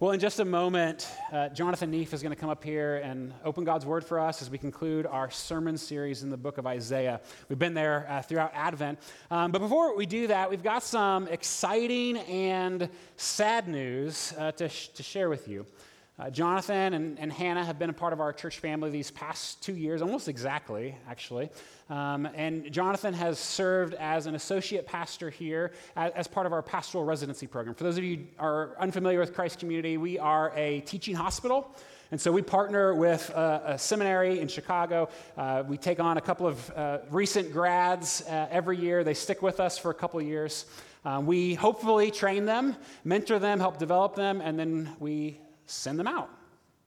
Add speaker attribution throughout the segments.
Speaker 1: Well, in just a moment, uh, Jonathan Neef is going to come up here and open God's Word for us as we conclude our sermon series in the book of Isaiah. We've been there uh, throughout Advent. Um, but before we do that, we've got some exciting and sad news uh, to, sh- to share with you. Uh, Jonathan and, and, Hannah have been a part of our church family these past two years, almost exactly, actually. Um, and Jonathan has served as an associate pastor here as, as, part of our pastoral residency program. For those of you are unfamiliar with Christ Community, we are a teaching hospital. And so we partner with a, a seminary in Chicago. Uh, we take on a couple of uh, recent grads uh, every year. They stick with us for a couple of years. Um, we hopefully train them, mentor them, help develop them, and then we send them out.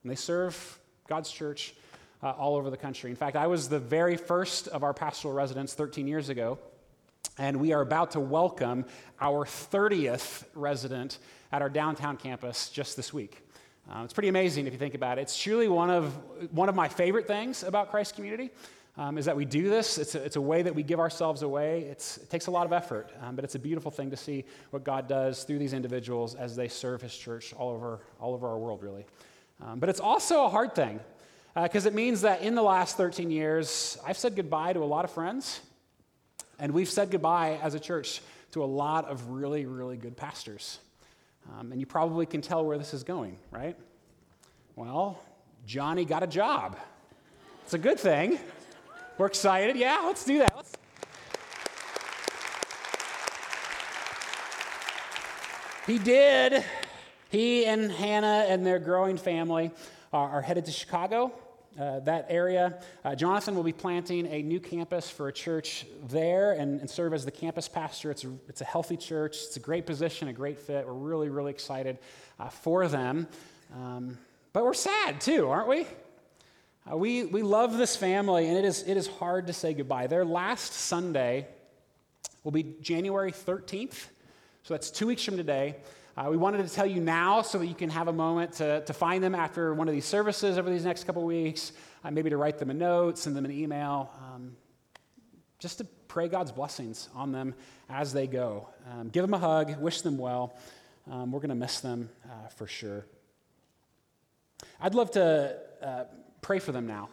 Speaker 1: And they serve God's church uh, all over the country. In fact, I was the very first of our pastoral residents 13 years ago, and we are about to welcome our 30th resident at our downtown campus just this week. Uh, it's pretty amazing if you think about it. It's truly one of, one of my favorite things about Christ Community. Um, is that we do this. It's a, it's a, way that we give ourselves away. It's, it takes a lot of effort, um, but it's a beautiful thing to see what God does through these individuals as they serve His church all over, all over our world, really. Um, but it's also a hard thing because uh, it means that in the last 13 years, I've said goodbye to a lot of friends, and we've said goodbye as a church to a lot of really, really good pastors. Um, and you probably can tell where this is going, right? Well, Johnny got a job. It's a good thing. We're excited. Yeah, let's do that. Let's... He did. He and Hannah and their growing family are, headed to Chicago. Uh, that area. Uh, Jonathan will be planting a new campus for a church there and, and, serve as the campus pastor. It's a, it's a healthy church, it's a great position, a great fit. We're really, really excited uh, for them. Um, but we're sad too, aren't we? Uh, we, we love this family, and it is, it is hard to say goodbye. Their last Sunday will be January 13th, so that's two weeks from today. Uh, we wanted to tell you now so that you can have a moment to, to find them after one of these services over these next couple weeks, uh, maybe to write them a note, send them an email, um, just to pray God's blessings on them as they go. Um, give them a hug, wish them well. Um, we're going to miss them uh, for sure. I'd love to uh, pray for them now.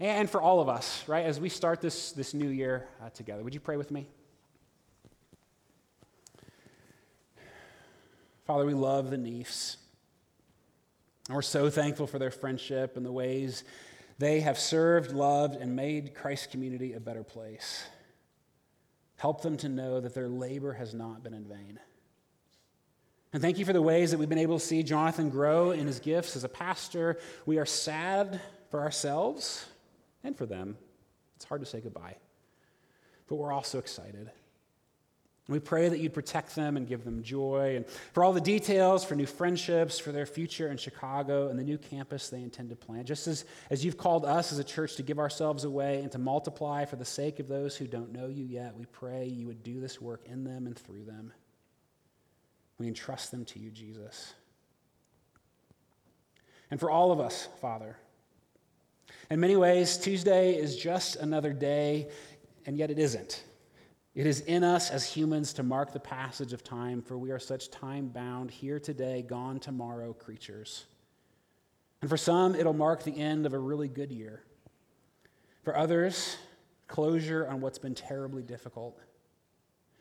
Speaker 1: And for all of us, right, as we start this, this new year uh, together. Would you pray with me? Father, we love the Neefs. And we're so thankful for their friendship and the ways they have served, loved, and made Christ's community a better place. Help them to know that their labor has not been in vain. And thank you for the ways that we've been able to see Jonathan grow in his gifts as a pastor. We are sad for ourselves and for them. It's hard to say goodbye, but we're also excited. We pray that you'd protect them and give them joy. And for all the details, for new friendships, for their future in Chicago and the new campus they intend to plant, just as, as you've called us as a church to give ourselves away and to multiply for the sake of those who don't know you yet, we pray you would do this work in them and through them. We entrust them to you, Jesus. And for all of us, Father, in many ways, Tuesday is just another day, and yet it isn't. It is in us as humans to mark the passage of time, for we are such time bound, here today, gone tomorrow creatures. And for some, it'll mark the end of a really good year. For others, closure on what's been terribly difficult.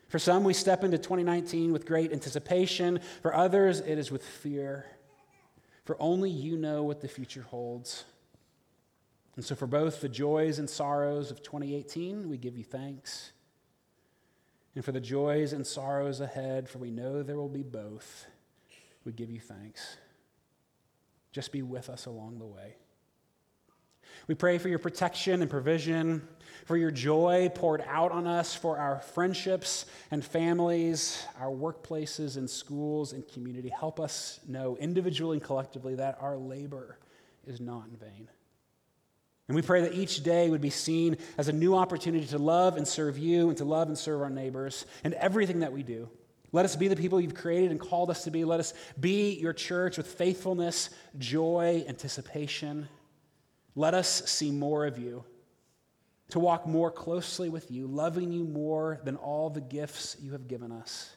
Speaker 1: For some, we step into 2019 with great anticipation. For others, it is with fear. For only you know what the future holds. And so, for both the joys and sorrows of 2018, we give you thanks. And for the joys and sorrows ahead, for we know there will be both, we give you thanks. Just be with us along the way. We pray for your protection and provision, for your joy poured out on us, for our friendships and families, our workplaces and schools and community. Help us know individually and collectively that our labor is not in vain. And we pray that each day would be seen as a new opportunity to love and serve you and to love and serve our neighbors and everything that we do. Let us be the people you've created and called us to be. Let us be your church with faithfulness, joy, anticipation, let us see more of you, to walk more closely with you, loving you more than all the gifts you have given us.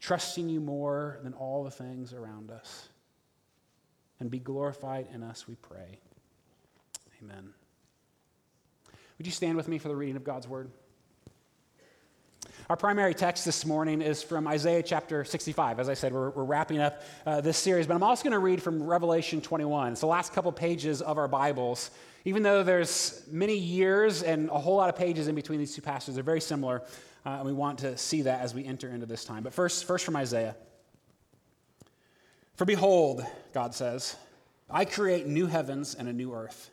Speaker 1: trusting you more than all the things around us. And be glorified in us, we pray. Amen. Would you stand with me for the reading of God's word? Our primary text this morning is from Isaiah chapter 65. As I said, we're, we're wrapping up uh, this series, but I'm also going to read from Revelation 21. It's the last couple pages of our Bibles. Even though there's many years and a whole lot of pages in between these two passages, they're very similar, uh, and we want to see that as we enter into this time. But first, first from Isaiah. For behold, God says, I create new heavens and a new earth.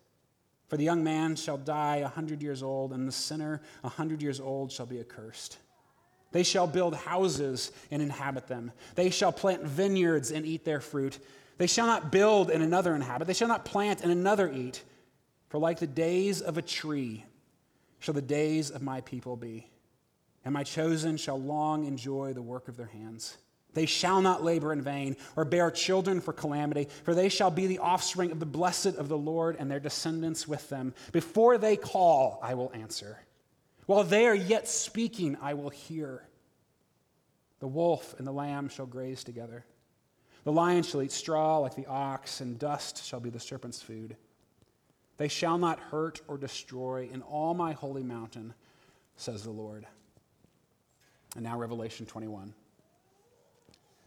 Speaker 1: For the young man shall die a hundred years old, and the sinner a hundred years old shall be accursed. They shall build houses and inhabit them. They shall plant vineyards and eat their fruit. They shall not build and another inhabit. They shall not plant and another eat. For like the days of a tree shall the days of my people be, and my chosen shall long enjoy the work of their hands. They shall not labor in vain or bear children for calamity, for they shall be the offspring of the blessed of the Lord and their descendants with them. Before they call, I will answer. While they are yet speaking, I will hear. The wolf and the lamb shall graze together. The lion shall eat straw like the ox, and dust shall be the serpent's food. They shall not hurt or destroy in all my holy mountain, says the Lord. And now, Revelation 21.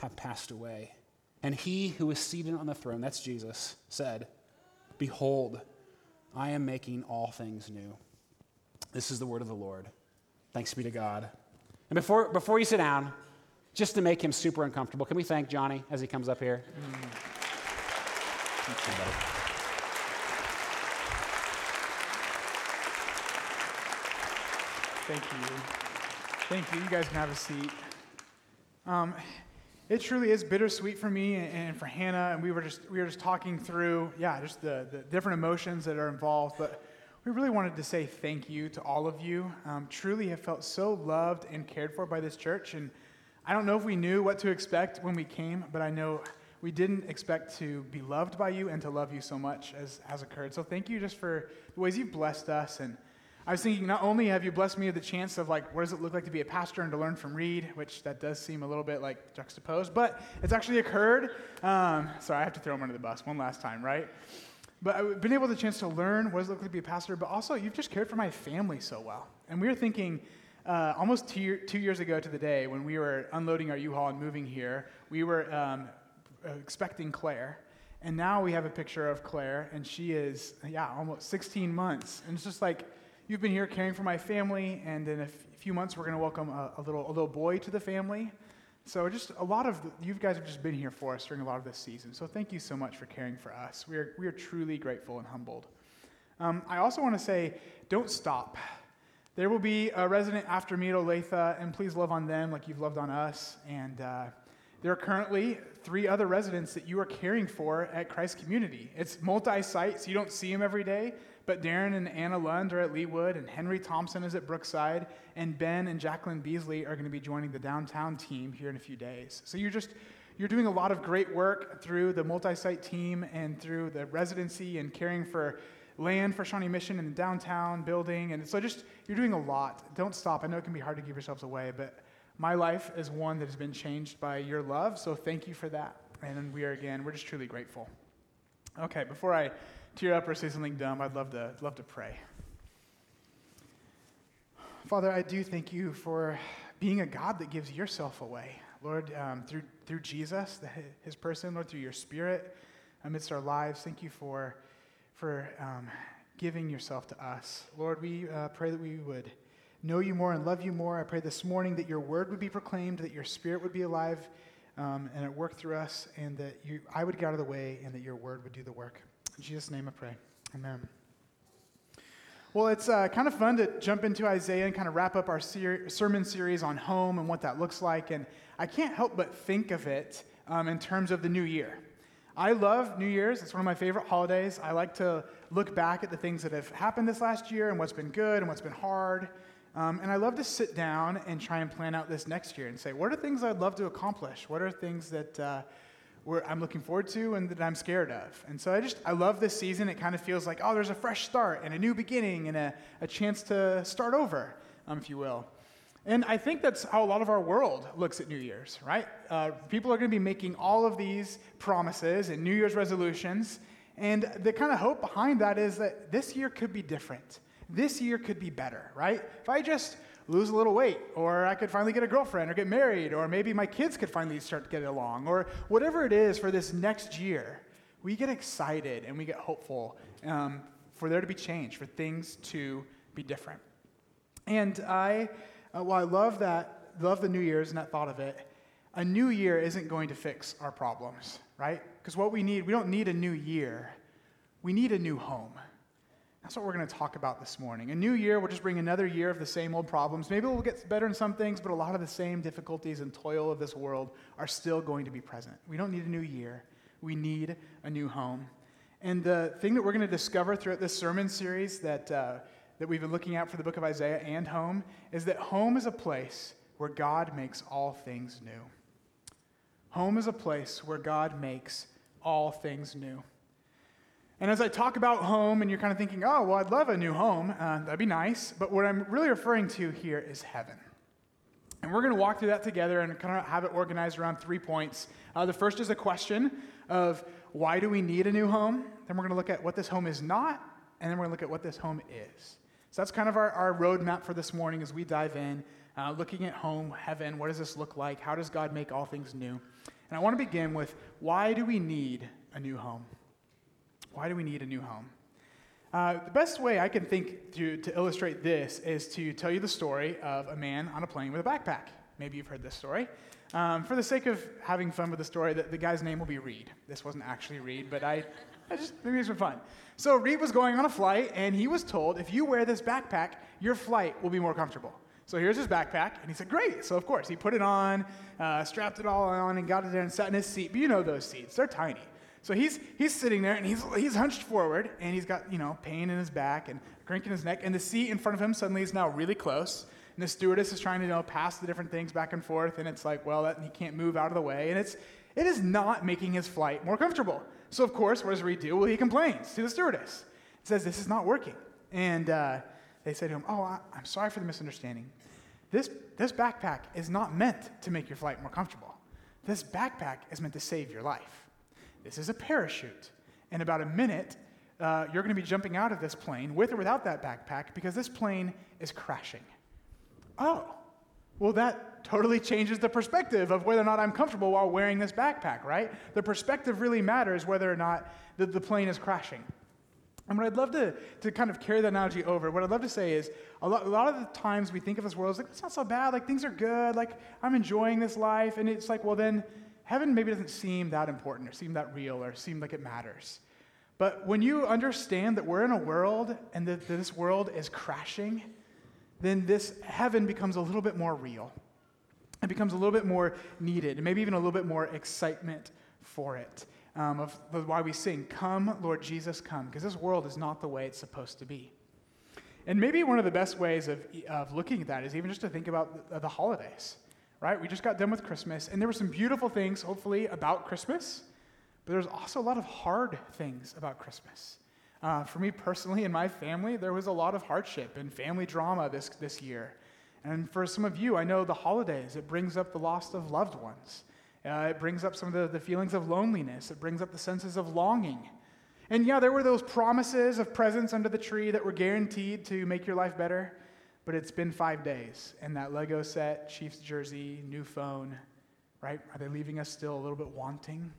Speaker 1: have passed away. And he who is seated on the throne, that's Jesus, said, Behold, I am making all things new. This is the word of the Lord. Thanks be to God. And before, before you sit down, just to make him super uncomfortable, can we thank Johnny as he comes up here? Mm.
Speaker 2: Thank you. Thank you. You guys can have a seat. Um, it truly is bittersweet for me and for Hannah, and we were just we were just talking through, yeah, just the, the different emotions that are involved. But we really wanted to say thank you to all of you. Um, truly, have felt so loved and cared for by this church, and I don't know if we knew what to expect when we came, but I know we didn't expect to be loved by you and to love you so much as has occurred. So thank you just for the ways you've blessed us and I was thinking, not only have you blessed me with the chance of like, what does it look like to be a pastor and to learn from Reed, which that does seem a little bit like juxtaposed, but it's actually occurred. Um, sorry, I have to throw him under the bus one last time, right? But I've been able to chance to learn what does it look like to be a pastor, but also you've just cared for my family so well. And we were thinking, uh, almost two, year, two, years ago to the day when we were unloading our U-Haul and moving here, we were um, expecting Claire. And now we have a picture of Claire, and she is, yeah, almost 16 months. And it's just like, you've been here caring for my family, and in a f- few months, we're going to welcome a, a, little, a little boy to the family. So, just a lot of the, you guys have just been here for us during a lot of this season. So, thank you so much for caring for us. We are, we are truly grateful and humbled. Um, I also want to say, don't stop. There will be a resident after me at Olathe, and please love on them like you've loved on us. And uh, there are currently three other residents that you are caring for at Christ Community. It's multi site, so you don't see them every day, but Darren and Anna Lund are at Leawood, and Henry Thompson is at Brookside, and Ben and Jacqueline Beasley are going to be joining the downtown team here in a few days. So you're just you're doing a lot of great work through the multi-site team and through the residency and caring for land for Shawnee Mission and the downtown building. And so just you're doing a lot. Don't stop. I know it can be hard to give yourselves away, but my life is one that has been changed by your love. So thank you for that. And we are again, we're just truly grateful. Okay, before I tear up or say something dumb, I'd love to, love to pray. Father, I do thank you for being a God that gives yourself away. Lord, um, through, through Jesus, the, his person, Lord, through your spirit, amidst our lives. Thank you for, for um, giving yourself to us. Lord, we uh, pray that we would know you more and love you more. I pray this morning that your word would be proclaimed, that your spirit would be alive um, and at work through us, and that you, I would get out of the way and that your word would do the work. In Jesus' name I pray. Amen. Well, it's uh, kind of fun to jump into Isaiah and kind of wrap up our ser- sermon series on home and what that looks like. And I can't help but think of it um, in terms of the new year. I love New Year's. It's one of my favorite holidays. I like to look back at the things that have happened this last year and what's been good and what's been hard. Um, and I love to sit down and try and plan out this next year and say, what are things I'd love to accomplish? What are things that uh, I'm looking forward to and that I'm scared of. And so I just, I love this season. It kind of feels like, oh, there's a fresh start and a new beginning and a, a chance to start over, um, if you will. And I think that's how a lot of our world looks at New Year's, right? Uh, people are going to be making all of these promises and New Year's resolutions. And the kind of hope behind that is that this year could be different. This year could be better, right? If I just lose a little weight, or I could finally get a girlfriend or get married, or maybe my kids could finally start to get along, or whatever it is for this next year, we get excited and we get hopeful um, for there to be change, for things to be different. And I, uh, well, I love that, love the New Year's and that thought of it. A new year isn't going to fix our problems, right? Because what we need, we don't need a new year. We need a new home. That's what we're going to talk about this morning. A new year will just bring another year of the same old problems. Maybe we'll get better in some things, but a lot of the same difficulties and toil of this world are still going to be present. We don't need a new year, we need a new home. And the thing that we're going to discover throughout this sermon series that, uh, that we've been looking at for the book of Isaiah and home is that home is a place where God makes all things new. Home is a place where God makes all things new. And as I talk about home, and you're kind of thinking, oh, well, I'd love a new home, uh, that'd be nice. But what I'm really referring to here is heaven. And we're going to walk through that together and kind of have it organized around three points. Uh, the first is a question of why do we need a new home? Then we're going to look at what this home is not, and then we're going to look at what this home is. So that's kind of our, our roadmap for this morning as we dive in, uh, looking at home, heaven, what does this look like? How does God make all things new? And I want to begin with why do we need a new home? Why do we need a new home? Uh, the best way I can think to, to illustrate this is to tell you the story of a man on a plane with a backpack. Maybe you've heard this story. Um, for the sake of having fun with the story, the, the, guy's name will be Reed. This wasn't actually Reed, but I, I just maybe it's for fun. So Reed was going on a flight, and he was told, if you wear this backpack, your flight will be more comfortable. So here's his backpack, and he said, Great. So, of course, he put it on, uh, strapped it all on, and got it there and sat in his seat. But you know those seats, they're tiny. So he's, he's sitting there and he's, he's hunched forward and he's got, you know, pain in his back and crank in his neck. And the seat in front of him suddenly is now really close. And the stewardess is trying to, you know, pass the different things back and forth. And it's like, well, that, he can't move out of the way. And it's, it is not making his flight more comfortable. So, of course, what does Reed do? Well, he complains to the stewardess. He says, this is not working. And uh, they say to him, oh, I, I'm sorry for the misunderstanding. This, this backpack is not meant to make your flight more comfortable. This backpack is meant to save your life. This is a parachute. In about a minute, uh, you're going to be jumping out of this plane with or without that backpack because this plane is crashing. Oh, well, that totally changes the perspective of whether or not I'm comfortable while wearing this backpack, right? The perspective really matters whether or not the, the plane is crashing. And what I'd love to, to kind of carry that analogy over, what I'd love to say is a lot, a lot of the times we think of this world as like, it's not so bad, like things are good, like I'm enjoying this life. And it's like, well, then heaven maybe doesn't seem that important or seem that real or seem like it matters. But when you understand that we're in a world and that this world is crashing, then this heaven becomes a little bit more real. It becomes a little bit more needed, and maybe even a little bit more excitement for it. Um, of why we sing, Come, Lord Jesus, come, because this world is not the way it's supposed to be. And maybe one of the best ways of, of looking at that is even just to think about the, the holidays right? We just got done with Christmas, and there were some beautiful things, hopefully, about Christmas, but there's also a lot of hard things about Christmas. Uh, for me personally and my family, there was a lot of hardship and family drama this, this year. And for some of you, I know the holidays, it brings up the loss of loved ones. Uh, it brings up some of the, the feelings of loneliness. It brings up the senses of longing. And yeah, there were those promises of presents under the tree that were guaranteed to make your life better. But it's been five days, and that Lego set, Chiefs jersey, new phone, right? Are they leaving us still a little bit wanting?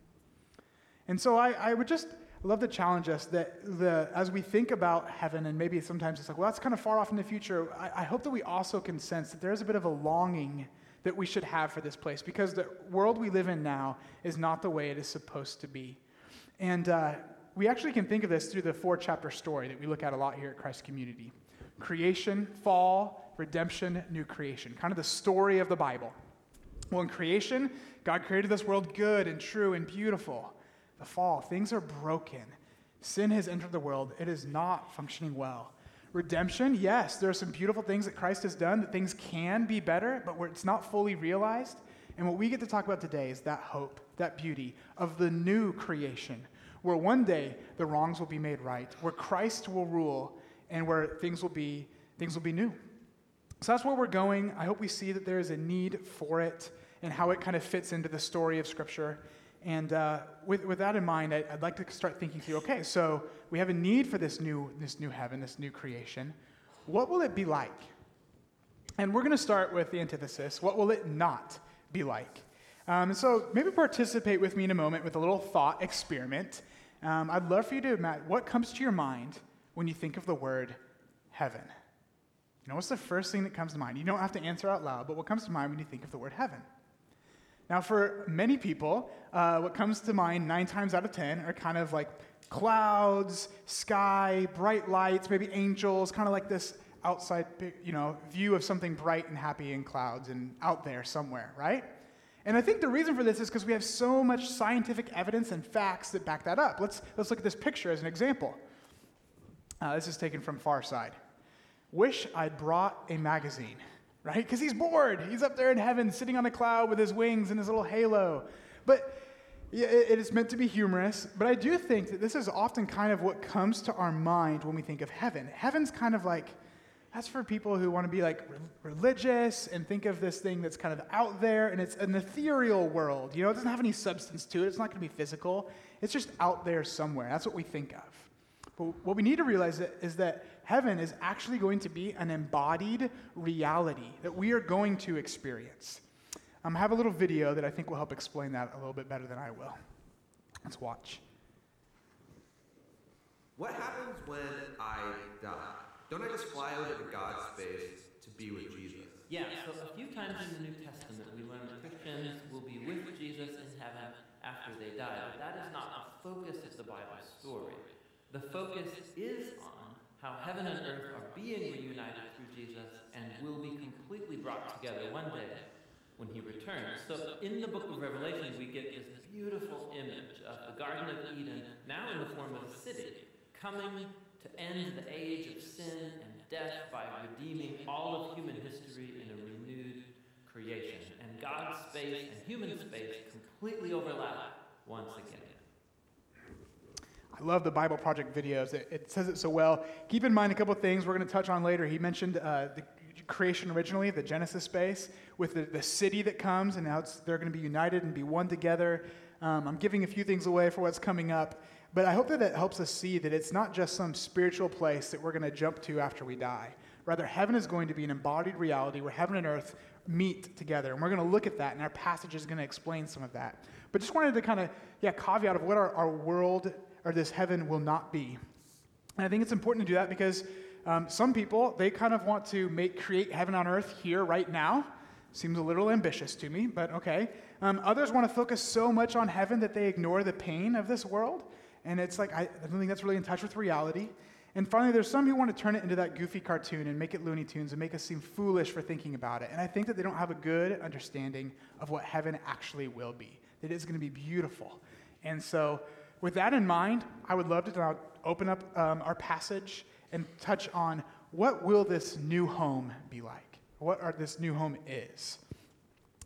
Speaker 2: And so I, I would just love to challenge us that the, as we think about heaven, and maybe sometimes it's like, well, that's kind of far off in the future, I, I hope that we also can sense that there's a bit of a longing that we should have for this place because the world we live in now is not the way it is supposed to be. And uh, we actually can think of this through the four chapter story that we look at a lot here at Christ Community creation, fall, redemption, new creation, kind of the story of the Bible. Well, in creation, God created this world good and true and beautiful. The fall, things are broken. Sin has entered the world, it is not functioning well. Redemption, yes, there are some beautiful things that Christ has done, that things can be better, but where it's not fully realized. And what we get to talk about today is that hope, that beauty of the new creation, where one day the wrongs will be made right, where Christ will rule, and where things will be, things will be new. So that's where we're going. I hope we see that there is a need for it and how it kind of fits into the story of Scripture. And uh, with, with that in mind, I, would like to start thinking through okay, so we have a need for this new, this new heaven, this new creation. What will it be like? And we're going to start with the antithesis. What will it not be like? Um, so maybe participate with me in a moment with a little thought experiment. Um, I'd love for you to imagine what comes to your mind when you think of the word heaven. You know, what's the first thing that comes to mind? You don't have to answer out loud, but what comes to mind when you think of the word heaven? Now, for many people, uh, what comes to mind nine times out of ten are kind of like clouds, sky, bright lights, maybe angels, kind of like this outside, you know, view of something bright and happy in clouds and out there somewhere, right? And I think the reason for this is because we have so much scientific evidence and facts that back that up. Let's, let's look at this picture as an example. Uh, this is taken from Far Side. Wish I'd brought a magazine right? Because he's bored. He's up there in heaven sitting on a cloud with his wings and his little halo. But it is meant to be humorous, but I do think that this is often kind of what comes to our mind when we think of heaven. Heaven's kind of like, that's for people who want to be like religious and think of this thing that's kind of out there and it's an ethereal world. You know, it doesn't have any substance to it, it's not going to be physical, it's just out there somewhere. That's what we think of. But what we need to realize is that heaven is actually going to be an embodied reality that we are going to experience. Um, I have a little video that I think will help explain that a little bit better than I will. Let's watch.
Speaker 3: What happens when I die? Don't I just fly over to God's space to be with Jesus?
Speaker 4: Yeah, so a few times in the New Testament we learn that Christians will be with Jesus in heaven after they die, but that is not the focus of the Bible story. The focus is on how heaven and earth are being reunited through Jesus and will be completely brought together one day when he returns. So in the book of Revelation, we get this beautiful image of the Garden of Eden, now in the form of a city, coming to end the age of sin and death by redeeming all of human history in a renewed creation. And God's space and human space completely overlap once again.
Speaker 2: Love the Bible Project videos. It, it, says it so well. Keep in mind a couple things we're going to touch on later. He mentioned uh, the creation originally, the Genesis space, with the, the city that comes, and now they're going to be united and be one together. Um, I'm giving a few things away for what's coming up, but I hope that that helps us see that it's not just some spiritual place that we're going to jump to after we die. Rather, heaven is going to be an embodied reality where heaven and earth meet together. And we're going to look at that, and our passage is going to explain some of that. But just wanted to kind of, yeah, caveat of what our, our world or this heaven will not be. And I think it's important to do that because um, some people, they kind of want to make, create heaven on earth here right now. Seems a little ambitious to me, but okay. Um, others want to focus so much on heaven that they ignore the pain of this world. And it's like, I, I don't think that's really in touch with reality. And finally, there's some who want to turn it into that goofy cartoon and make it Looney Tunes and make us seem foolish for thinking about it. And I think that they don't have a good understanding of what heaven actually will be, that it's going to be beautiful. And so, with that in mind, I would love to now open up um, our passage and touch on what will this new home be like? What our, this new home is.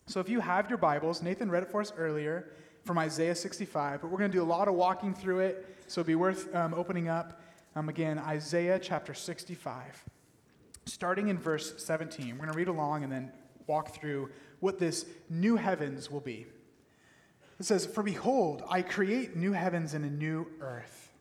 Speaker 2: So if you have your Bibles, Nathan read it for us earlier from Isaiah 65, but we're going to do a lot of walking through it, so it'd be worth um, opening up. Um, again, Isaiah chapter 65, starting in verse 17. We're going to read along and then walk through what this new heavens will be. It says, For behold, I create new heavens and a new earth.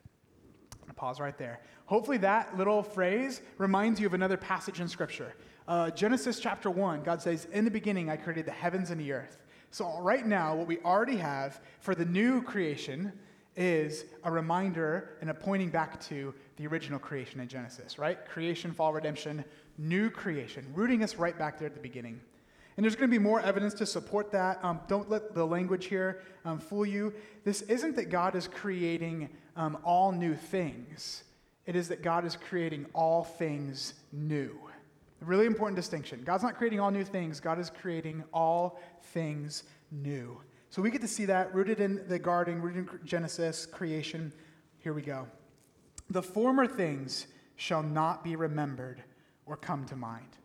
Speaker 2: Pause right there. Hopefully, that little phrase reminds you of another passage in Scripture. Uh, Genesis chapter 1, God says, In the beginning, I created the heavens and the earth. So, right now, what we already have for the new creation is a reminder and a pointing back to the original creation in Genesis, right? Creation, fall, redemption, new creation, rooting us right back there at the beginning. And there's going to be more evidence to support that. Um, don't let the language here um, fool you. This isn't that God is creating um, all new things, it is that God is creating all things new. A really important distinction. God's not creating all new things, God is creating all things new. So we get to see that rooted in the garden, rooted in Genesis, creation. Here we go. The former things shall not be remembered or come to mind.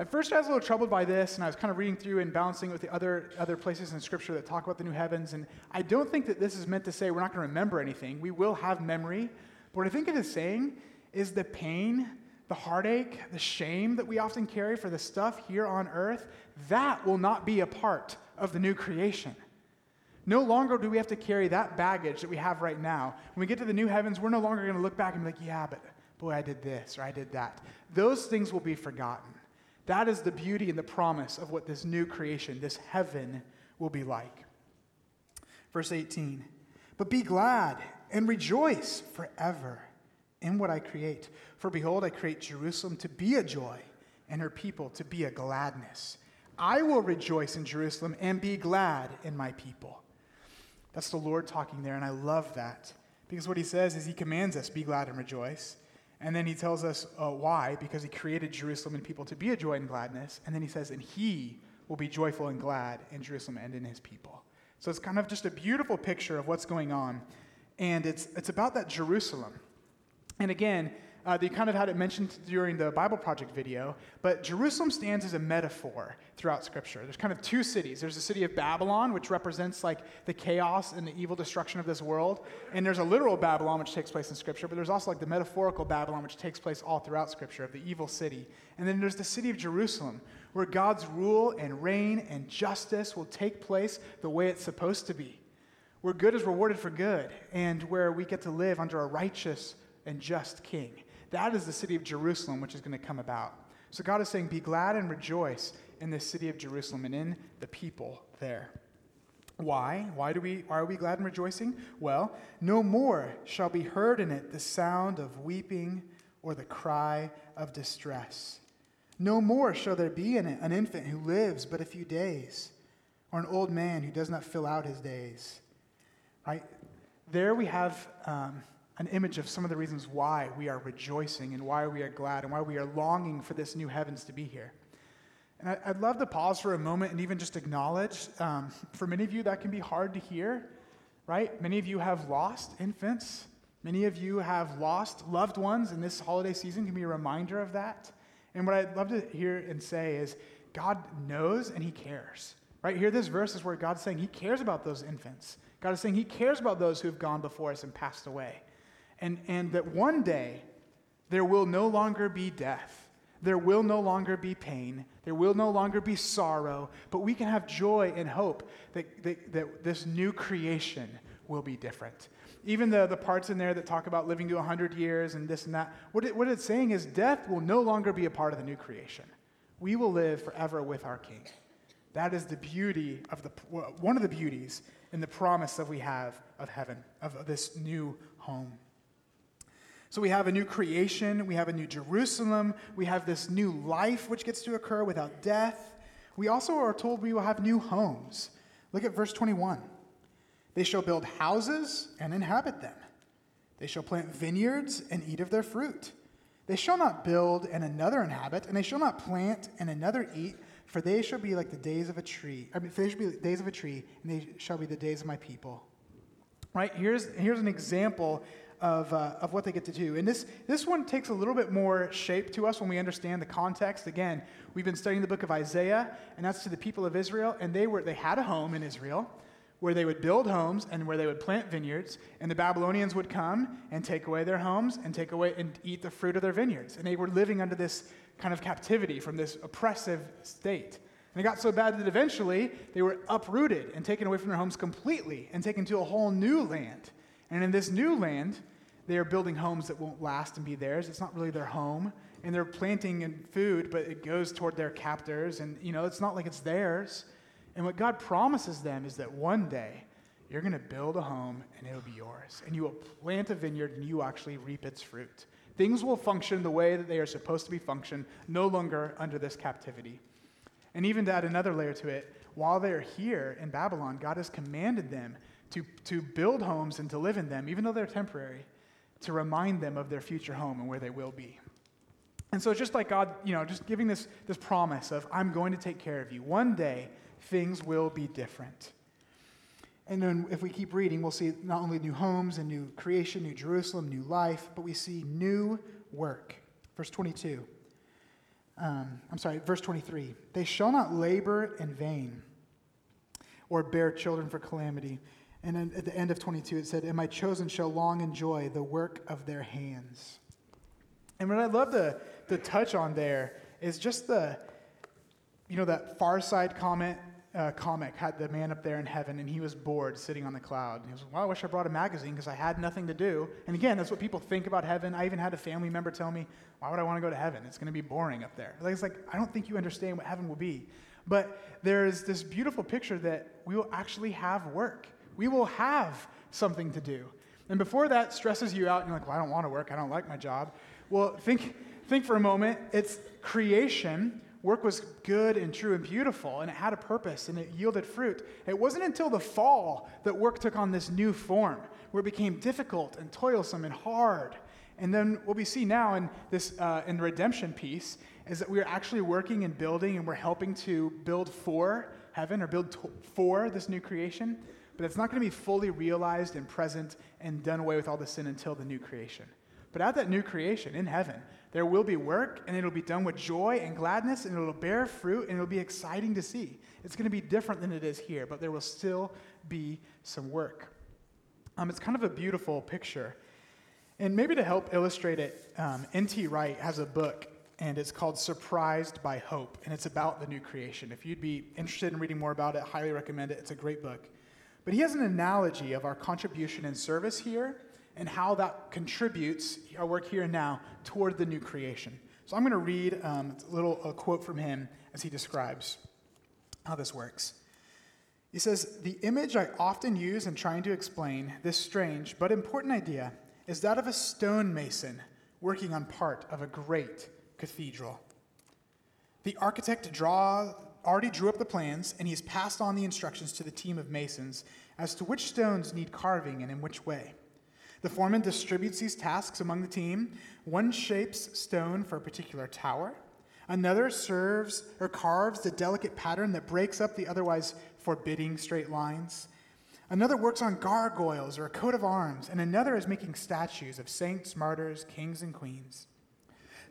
Speaker 2: At first, I was a little troubled by this, and I was kind of reading through and balancing it with the other, other places in Scripture that talk about the new heavens. And I don't think that this is meant to say we're not going to remember anything. We will have memory. But what I think it is saying is the pain, the heartache, the shame that we often carry for the stuff here on earth, that will not be a part of the new creation. No longer do we have to carry that baggage that we have right now. When we get to the new heavens, we're no longer going to look back and be like, yeah, but boy, I did this or I did that. Those things will be forgotten. That is the beauty and the promise of what this new creation, this heaven, will be like. Verse 18 But be glad and rejoice forever in what I create. For behold, I create Jerusalem to be a joy, and her people to be a gladness. I will rejoice in Jerusalem and be glad in my people. That's the Lord talking there, and I love that. Because what he says is he commands us, be glad and rejoice. And then he tells us uh, why, because he created Jerusalem and people to be a joy and gladness. And then he says, and he will be joyful and glad in Jerusalem and in his people. So it's kind of just a beautiful picture of what's going on. And it's, it's about that Jerusalem. And again, uh, they kind of had it mentioned during the Bible Project video, but Jerusalem stands as a metaphor throughout Scripture. There's kind of two cities. There's the city of Babylon, which represents like the chaos and the evil destruction of this world, and there's a literal Babylon, which takes place in Scripture, but there's also like the metaphorical Babylon, which takes place all throughout Scripture of the evil city. And then there's the city of Jerusalem, where God's rule and reign and justice will take place the way it's supposed to be, where good is rewarded for good, and where we get to live under a righteous and just king. That is the city of Jerusalem, which is going to come about. So God is saying, Be glad and rejoice in the city of Jerusalem and in the people there. Why? Why, do we, why are we glad and rejoicing? Well, no more shall be heard in it the sound of weeping or the cry of distress. No more shall there be in it an infant who lives but a few days, or an old man who does not fill out his days. Right? There we have um, an image of some of the reasons why we are rejoicing and why we are glad and why we are longing for this new heavens to be here. And I, would love to pause for a moment and even just acknowledge um, for many of you that can be hard to hear, right? Many of you have lost infants. Many of you have lost loved ones, and this holiday season can be a reminder of that. And what I'd love to hear and say is God knows and He cares. Right here, this verse is where God's saying He cares about those infants. God is saying He cares about those who have gone before us and passed away and, and that one day there will no longer be death. There will no longer be pain. There will no longer be sorrow, but we can have joy and hope that, that, that this new creation will be different. Even the, the parts in there that talk about living to 100 years and this and that, what, it, what it's saying is death will no longer be a part of the new creation. We will live forever with our King. That is the beauty of the, one of the beauties in the promise that we have of heaven, of this new home. So we have a new creation, we have a new Jerusalem, we have this new life which gets to occur without death. We also are told we will have new homes. Look at verse 21. They shall build houses and inhabit them. They shall plant vineyards and eat of their fruit. They shall not build and another inhabit, and they shall not plant and another eat, for they shall be like the days of a tree. I mean, they shall be the days of a tree, and they shall be the days of my people. Right? Here's, here's an example of, uh, of what they get to do. And this, this one takes a little bit more shape to us when we understand the context. Again, we've been studying the book of Isaiah, and that's to the people of Israel, and they, were, they had a home in Israel where they would build homes and where they would plant vineyards, and the Babylonians would come and take away their homes and take away and eat the fruit of their vineyards. And they were living under this kind of captivity from this oppressive state. And it got so bad that eventually they were uprooted and taken away from their homes completely and taken to a whole new land. And in this new land, they are building homes that won't last and be theirs. It's not really their home. And they're planting in food, but it goes toward their captors. And, you know, it's not like it's theirs. And what God promises them is that one day you're going to build a home and it'll be yours. And you will plant a vineyard and you actually reap its fruit. Things will function the way that they are supposed to be functioned, no longer under this captivity. And even to add another layer to it, while they're here in Babylon, God has commanded them to, to build homes and to live in them, even though they're temporary, to remind them of their future home and where they will be. And so just like God, you know, just giving this, this promise of, I'm going to take care of you. One day, things will be different. And then if we keep reading, we'll see not only new homes and new creation, new Jerusalem, new life, but we see new work. Verse 22. Um, I'm sorry, verse 23. They shall not labor in vain or bear children for calamity. And then at the end of 22, it said, And my chosen shall long enjoy the work of their hands. And what I'd love to, to touch on there is just the, you know, that far side comment uh, comic had the man up there in heaven, and he was bored sitting on the cloud. he was, well, I wish I brought a magazine because I had nothing to do. And again, that's what people think about heaven. I even had a family member tell me, why would I want to go to heaven? It's going to be boring up there. Like, it's like, I don't think you understand what heaven will be. But there's this beautiful picture that we will actually have work. We will have something to do. And before that stresses you out, and you're like, well, I don't want to work. I don't like my job. Well, think, think for a moment. It's creation work was good and true and beautiful, and it had a purpose and it yielded fruit. It wasn't until the fall that work took on this new form, where it became difficult and toilsome and hard. And then what we see now in this uh, in redemption piece is that we are actually working and building, and we're helping to build for heaven or build to- for this new creation. But it's not going to be fully realized and present and done away with all the sin until the new creation. But at that new creation in heaven, there will be work, and it'll be done with joy and gladness, and it'll bear fruit, and it'll be exciting to see. It's going to be different than it is here, but there will still be some work. Um, it's kind of a beautiful picture. And maybe to help illustrate it, um, N.T. Wright has a book, and it's called Surprised by Hope, and it's about the new creation. If you'd be interested in reading more about it, highly recommend it. It's a great book. But he has an analogy of our contribution and service here and how that contributes our work here and now toward the new creation. So I'm going to read um, a little a quote from him as he describes how this works. He says, The image I often use in trying to explain this strange but important idea is that of a stonemason working on part of a great cathedral. The architect draw, already drew up the plans, and he has passed on the instructions to the team of masons as to which stones need carving and in which way. The foreman distributes these tasks among the team. One shapes stone for a particular tower. Another serves or carves the delicate pattern that breaks up the otherwise forbidding straight lines. Another works on gargoyles or a coat of arms, and another is making statues of saints, martyrs, kings, and queens.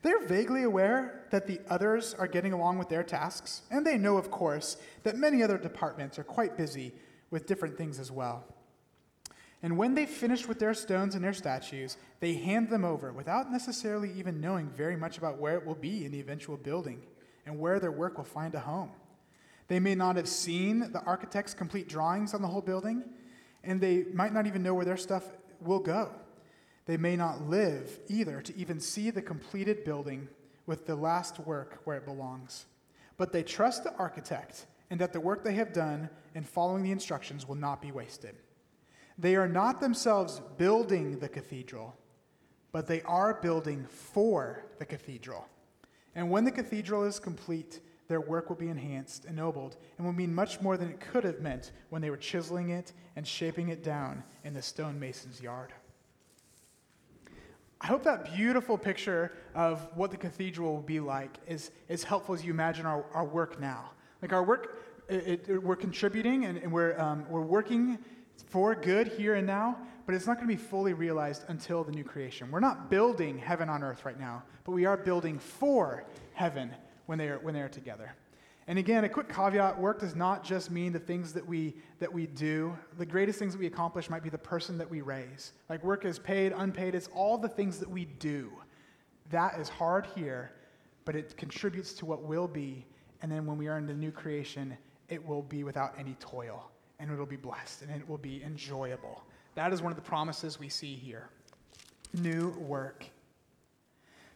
Speaker 2: They're vaguely aware that the others are getting along with their tasks, and they know, of course, that many other departments are quite busy with different things as well. And when they've finished with their stones and their statues, they hand them over without necessarily even knowing very much about where it will be in the eventual building and where their work will find a home. They may not have seen the architect's complete drawings on the whole building, and they might not even know where their stuff will go. They may not live either to even see the completed building with the last work where it belongs. But they trust the architect and that the work they have done in following the instructions will not be wasted. They are not themselves building the cathedral, but they are building for the cathedral. And when the cathedral is complete, their work will be enhanced, ennobled, and will mean much more than it could have meant when they were chiseling it and shaping it down in the stonemason's yard. I hope that beautiful picture of what the cathedral will be like is, is helpful as you imagine our, our work now. Like our work, it, it, we're contributing and, and we're, um, we're working for good here and now, but it's not going to be fully realized until the new creation. We're not building heaven on earth right now, but we are building for heaven when they are, when they are together. And again, a quick caveat work does not just mean the things that we, that we do. The greatest things that we accomplish might be the person that we raise. Like work is paid, unpaid, it's all the things that we do. That is hard here, but it contributes to what will be. And then when we are in the new creation, it will be without any toil and it'll be blessed and it will be enjoyable. That is one of the promises we see here. New work.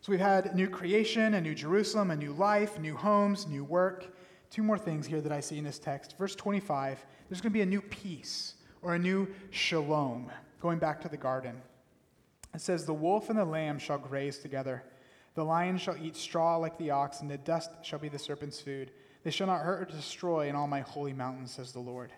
Speaker 2: So we've had new creation, a new Jerusalem, a new life, new homes, new work. Two more things here that I see in this text. Verse 25, there's going to be a new peace or a new shalom, going back to the garden. It says, The wolf and the lamb shall graze together. The lion shall eat straw like the ox, and the dust shall be the serpent's food. They shall not hurt or destroy in all my holy mountains, says the Lord.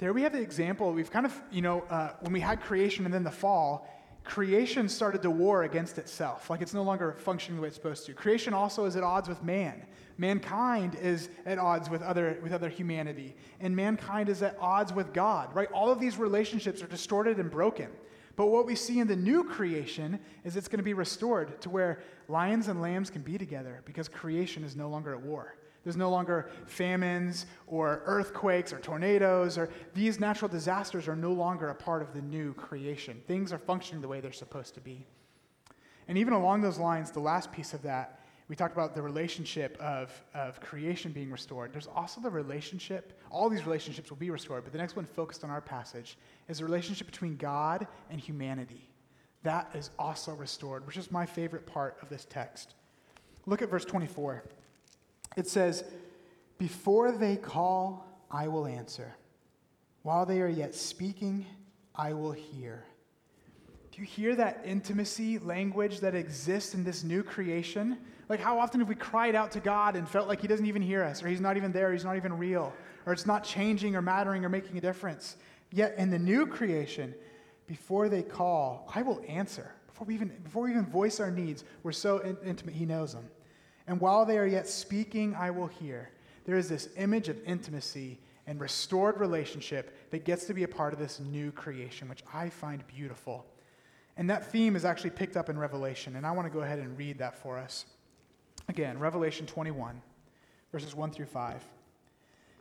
Speaker 2: There we have the example. We've kind of, you know, uh, when we had creation and then the fall, creation started to war against itself. Like it's no longer functioning the way it's supposed to. Creation also is at odds with man. Mankind is at odds with other, with other humanity. And mankind is at odds with God, right? All of these relationships are distorted and broken. But what we see in the new creation is it's going to be restored to where lions and lambs can be together because creation is no longer at war. There's no longer famines or earthquakes or tornadoes, or these natural disasters are no longer a part of the new creation. Things are functioning the way they're supposed to be. And even along those lines, the last piece of that, we talked about the relationship of, of creation being restored. There's also the relationship, all these relationships will be restored, but the next one focused on our passage is the relationship between God and humanity. That is also restored, which is my favorite part of this text. Look at verse 24. It says, Before they call, I will answer. While they are yet speaking, I will hear. Do you hear that intimacy language that exists in this new creation? Like, how often have we cried out to God and felt like He doesn't even hear us, or He's not even there, He's not even real, or it's not changing or mattering or making a difference? Yet in the new creation, before they call, I will answer. Before we even, before we even voice our needs, we're so in- intimate, He knows them. And while they are yet speaking, I will hear. There is this image of intimacy and restored relationship that gets to be a part of this new creation, which I find beautiful. And that theme is actually picked up in Revelation, and I want to go ahead and read that for us. Again, Revelation 21, verses 1 through 5.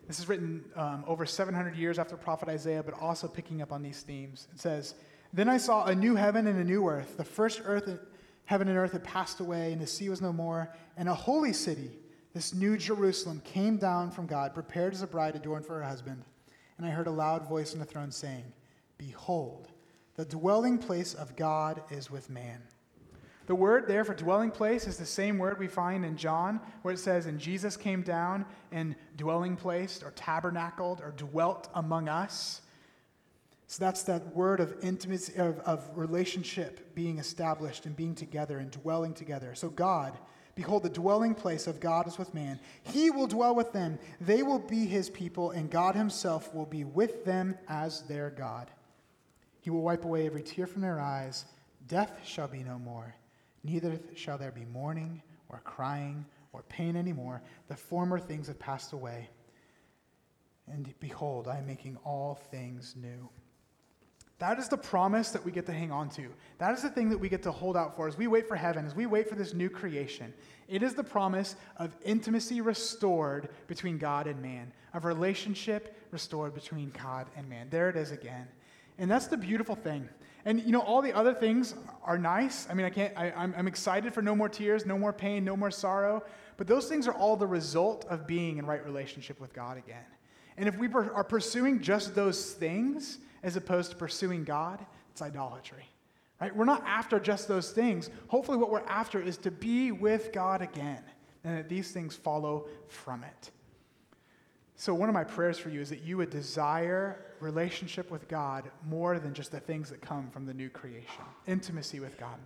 Speaker 2: This is written um, over 700 years after prophet Isaiah, but also picking up on these themes. It says, Then I saw a new heaven and a new earth. The first earth Heaven and earth had passed away, and the sea was no more. And a holy city, this new Jerusalem, came down from God, prepared as a bride adorned for her husband. And I heard a loud voice on the throne saying, Behold, the dwelling place of God is with man. The word there for dwelling place is the same word we find in John, where it says, And Jesus came down and dwelling placed, or tabernacled, or dwelt among us. So that's that word of intimacy, of, of relationship being established and being together and dwelling together. So, God, behold, the dwelling place of God is with man. He will dwell with them. They will be his people, and God himself will be with them as their God. He will wipe away every tear from their eyes. Death shall be no more. Neither shall there be mourning or crying or pain anymore. The former things have passed away. And behold, I am making all things new. That is the promise that we get to hang on to. That is the thing that we get to hold out for as we wait for heaven, as we wait for this new creation. It is the promise of intimacy restored between God and man, of relationship restored between God and man. There it is again. And that's the beautiful thing. And you know, all the other things are nice. I mean, I can't, I, I'm, I'm excited for no more tears, no more pain, no more sorrow. But those things are all the result of being in right relationship with God again. And if we are pursuing just those things, as opposed to pursuing God, it's idolatry. Right? We're not after just those things. Hopefully, what we're after is to be with God again, and that these things follow from it. So, one of my prayers for you is that you would desire relationship with God more than just the things that come from the new creation, intimacy with God.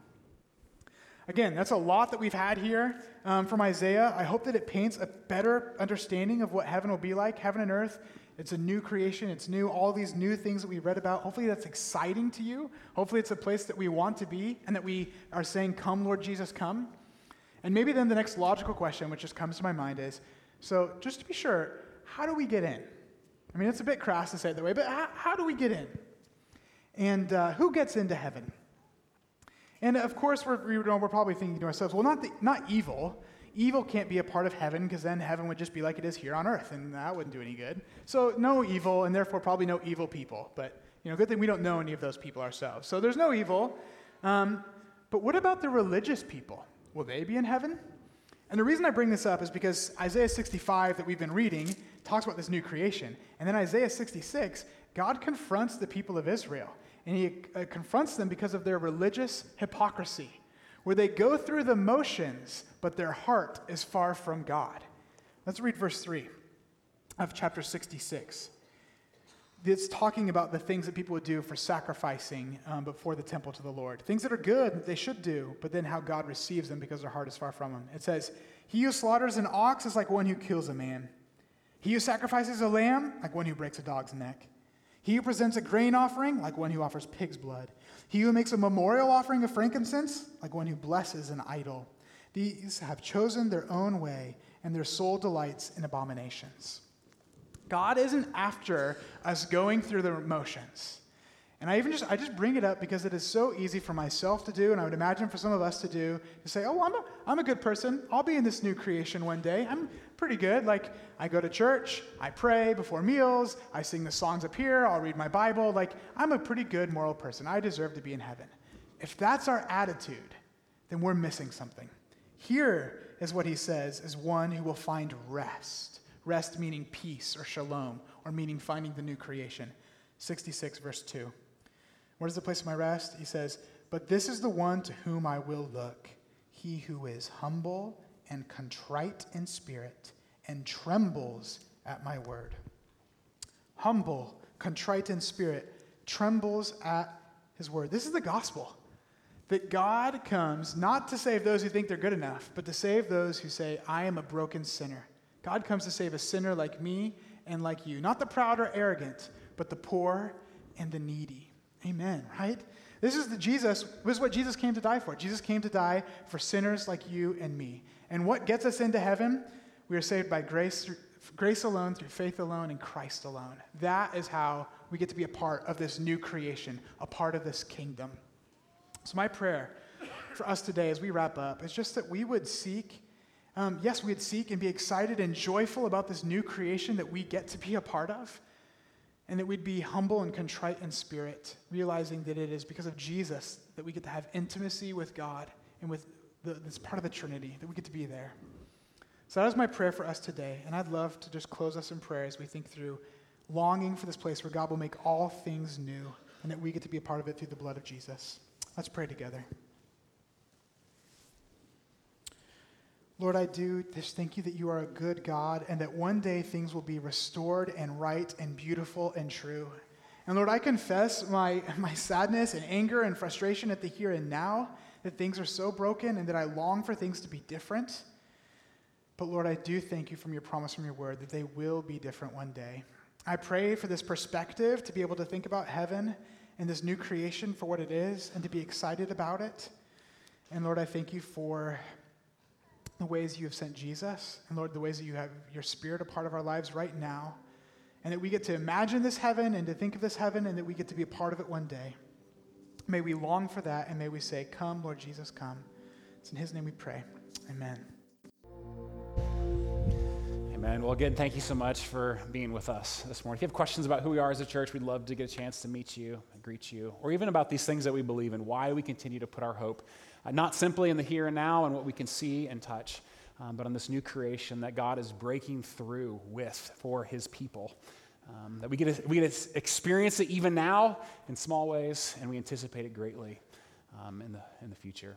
Speaker 2: Again, that's a lot that we've had here um, from Isaiah. I hope that it paints a better understanding of what heaven will be like. Heaven and earth it's a new creation. It's new, all these new things that we read about. Hopefully that's exciting to you. Hopefully it's a place that we want to be and that we are saying, Come, Lord Jesus, come. And maybe then the next logical question, which just comes to my mind, is so just to be sure, how do we get in? I mean, it's a bit crass to say it that way, but how, how do we get in? And uh, who gets into heaven? And of course, we're, we're probably thinking to ourselves, well, not, the, not evil, evil can't be a part of heaven because then heaven would just be like it is here on earth, and that wouldn't do any good. So, no evil, and therefore probably no evil people. But, you know, good thing we don't know any of those people ourselves. So, there's no evil. Um, but what about the religious people? Will they be in heaven? And the reason I bring this up is because Isaiah 65 that we've been reading talks about this new creation. And then Isaiah 66, God confronts the people of Israel. And he uh, confronts them because of their religious hypocrisy where they go through the motions, but their heart is far from God. Let's read verse 3 of chapter 66. it's talking about the things that people would do for sacrificing um, before the temple to the Lord. Things that are good, they should do, but then how God receives them because their heart is far from Him. It says, He who slaughters an ox is like one who kills a man. He who sacrifices a lamb, like one who breaks a dog's neck. He who presents a grain offering, like one who offers pig's blood. He who makes a memorial offering of frankincense, like one who blesses an idol. These have chosen their own way, and their soul delights in abominations. God isn't after us going through the motions. And I even just I just bring it up because it is so easy for myself to do, and I would imagine for some of us to do, to say, oh, I'm a, I'm a good person. I'll be in this new creation one day. I'm pretty good. Like I go to church, I pray before meals, I sing the songs up here, I'll read my Bible. Like I'm a pretty good moral person. I deserve to be in heaven. If that's our attitude, then we're missing something. Here is what he says is one who will find rest. Rest meaning peace or shalom, or meaning finding the new creation. 66, verse 2. Where is the place of my rest? He says, But this is the one to whom I will look, he who is humble and contrite in spirit and trembles at my word. Humble, contrite in spirit, trembles at his word. This is the gospel. That God comes not to save those who think they're good enough, but to save those who say, I am a broken sinner. God comes to save a sinner like me and like you. Not the proud or arrogant, but the poor and the needy. Amen, right? This is the Jesus, this is what Jesus came to die for. Jesus came to die for sinners like you and me. And what gets us into heaven? We are saved by grace, grace alone, through faith alone, in Christ alone. That is how we get to be a part of this new creation, a part of this kingdom. So, my prayer for us today as we wrap up is just that we would seek, um, yes, we'd seek and be excited and joyful about this new creation that we get to be a part of and that we'd be humble and contrite in spirit, realizing that it is because of Jesus that we get to have intimacy with God and with this part of the Trinity, that we get to be there. So that is my prayer for us today, and I'd love to just close us in prayer as we think through longing for this place where God will make all things new, and that we get to be a part of it through the blood of Jesus. Let's pray together. Lord, I do just thank you that you are a good God and that one day things will be restored and right and beautiful and true. And Lord, I confess my, my sadness and anger and frustration at the here and now, that things are so broken and that I long for things to be different. But Lord, I do thank you from your promise from your word that they will be different one day. I pray for this perspective to be able to think about heaven and this new creation for what it is and to be excited about it. And Lord, I thank you for the ways you have sent Jesus, and Lord, the ways that you have your spirit a part of our lives right now, and that we get to imagine this heaven and to think of this heaven, and that we get to be a part of it one day. May we long for that, and may we say, Come, Lord Jesus, come. It's in His name we pray. Amen.
Speaker 1: Amen. Well, again, thank you so much for being with us this morning. If you have questions about who we are as a church, we'd love to get a chance to meet you and greet you, or even about these things that we believe in, why we continue to put our hope not simply in the here and now and what we can see and touch, um, but on this new creation that God is breaking through with for his people. Um, that we get, to, we get to experience it even now in small ways, and we anticipate it greatly um, in, the, in the future.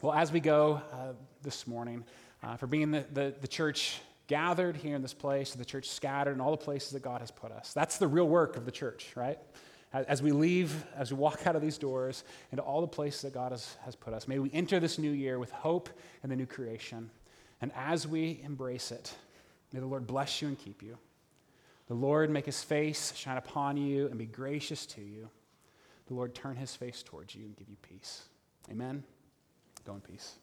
Speaker 1: Well, as we go uh, this morning, uh, for being the, the, the church gathered here in this place, the church scattered in all the places that God has put us. That's the real work of the church, right? As we leave, as we walk out of these doors into all the places that God has, has put us, may we enter this new year with hope and the new creation. And as we embrace it, may the Lord bless you and keep you. The Lord make his face shine upon you and be gracious to you. The Lord turn his face towards you and give you peace. Amen. Go in peace.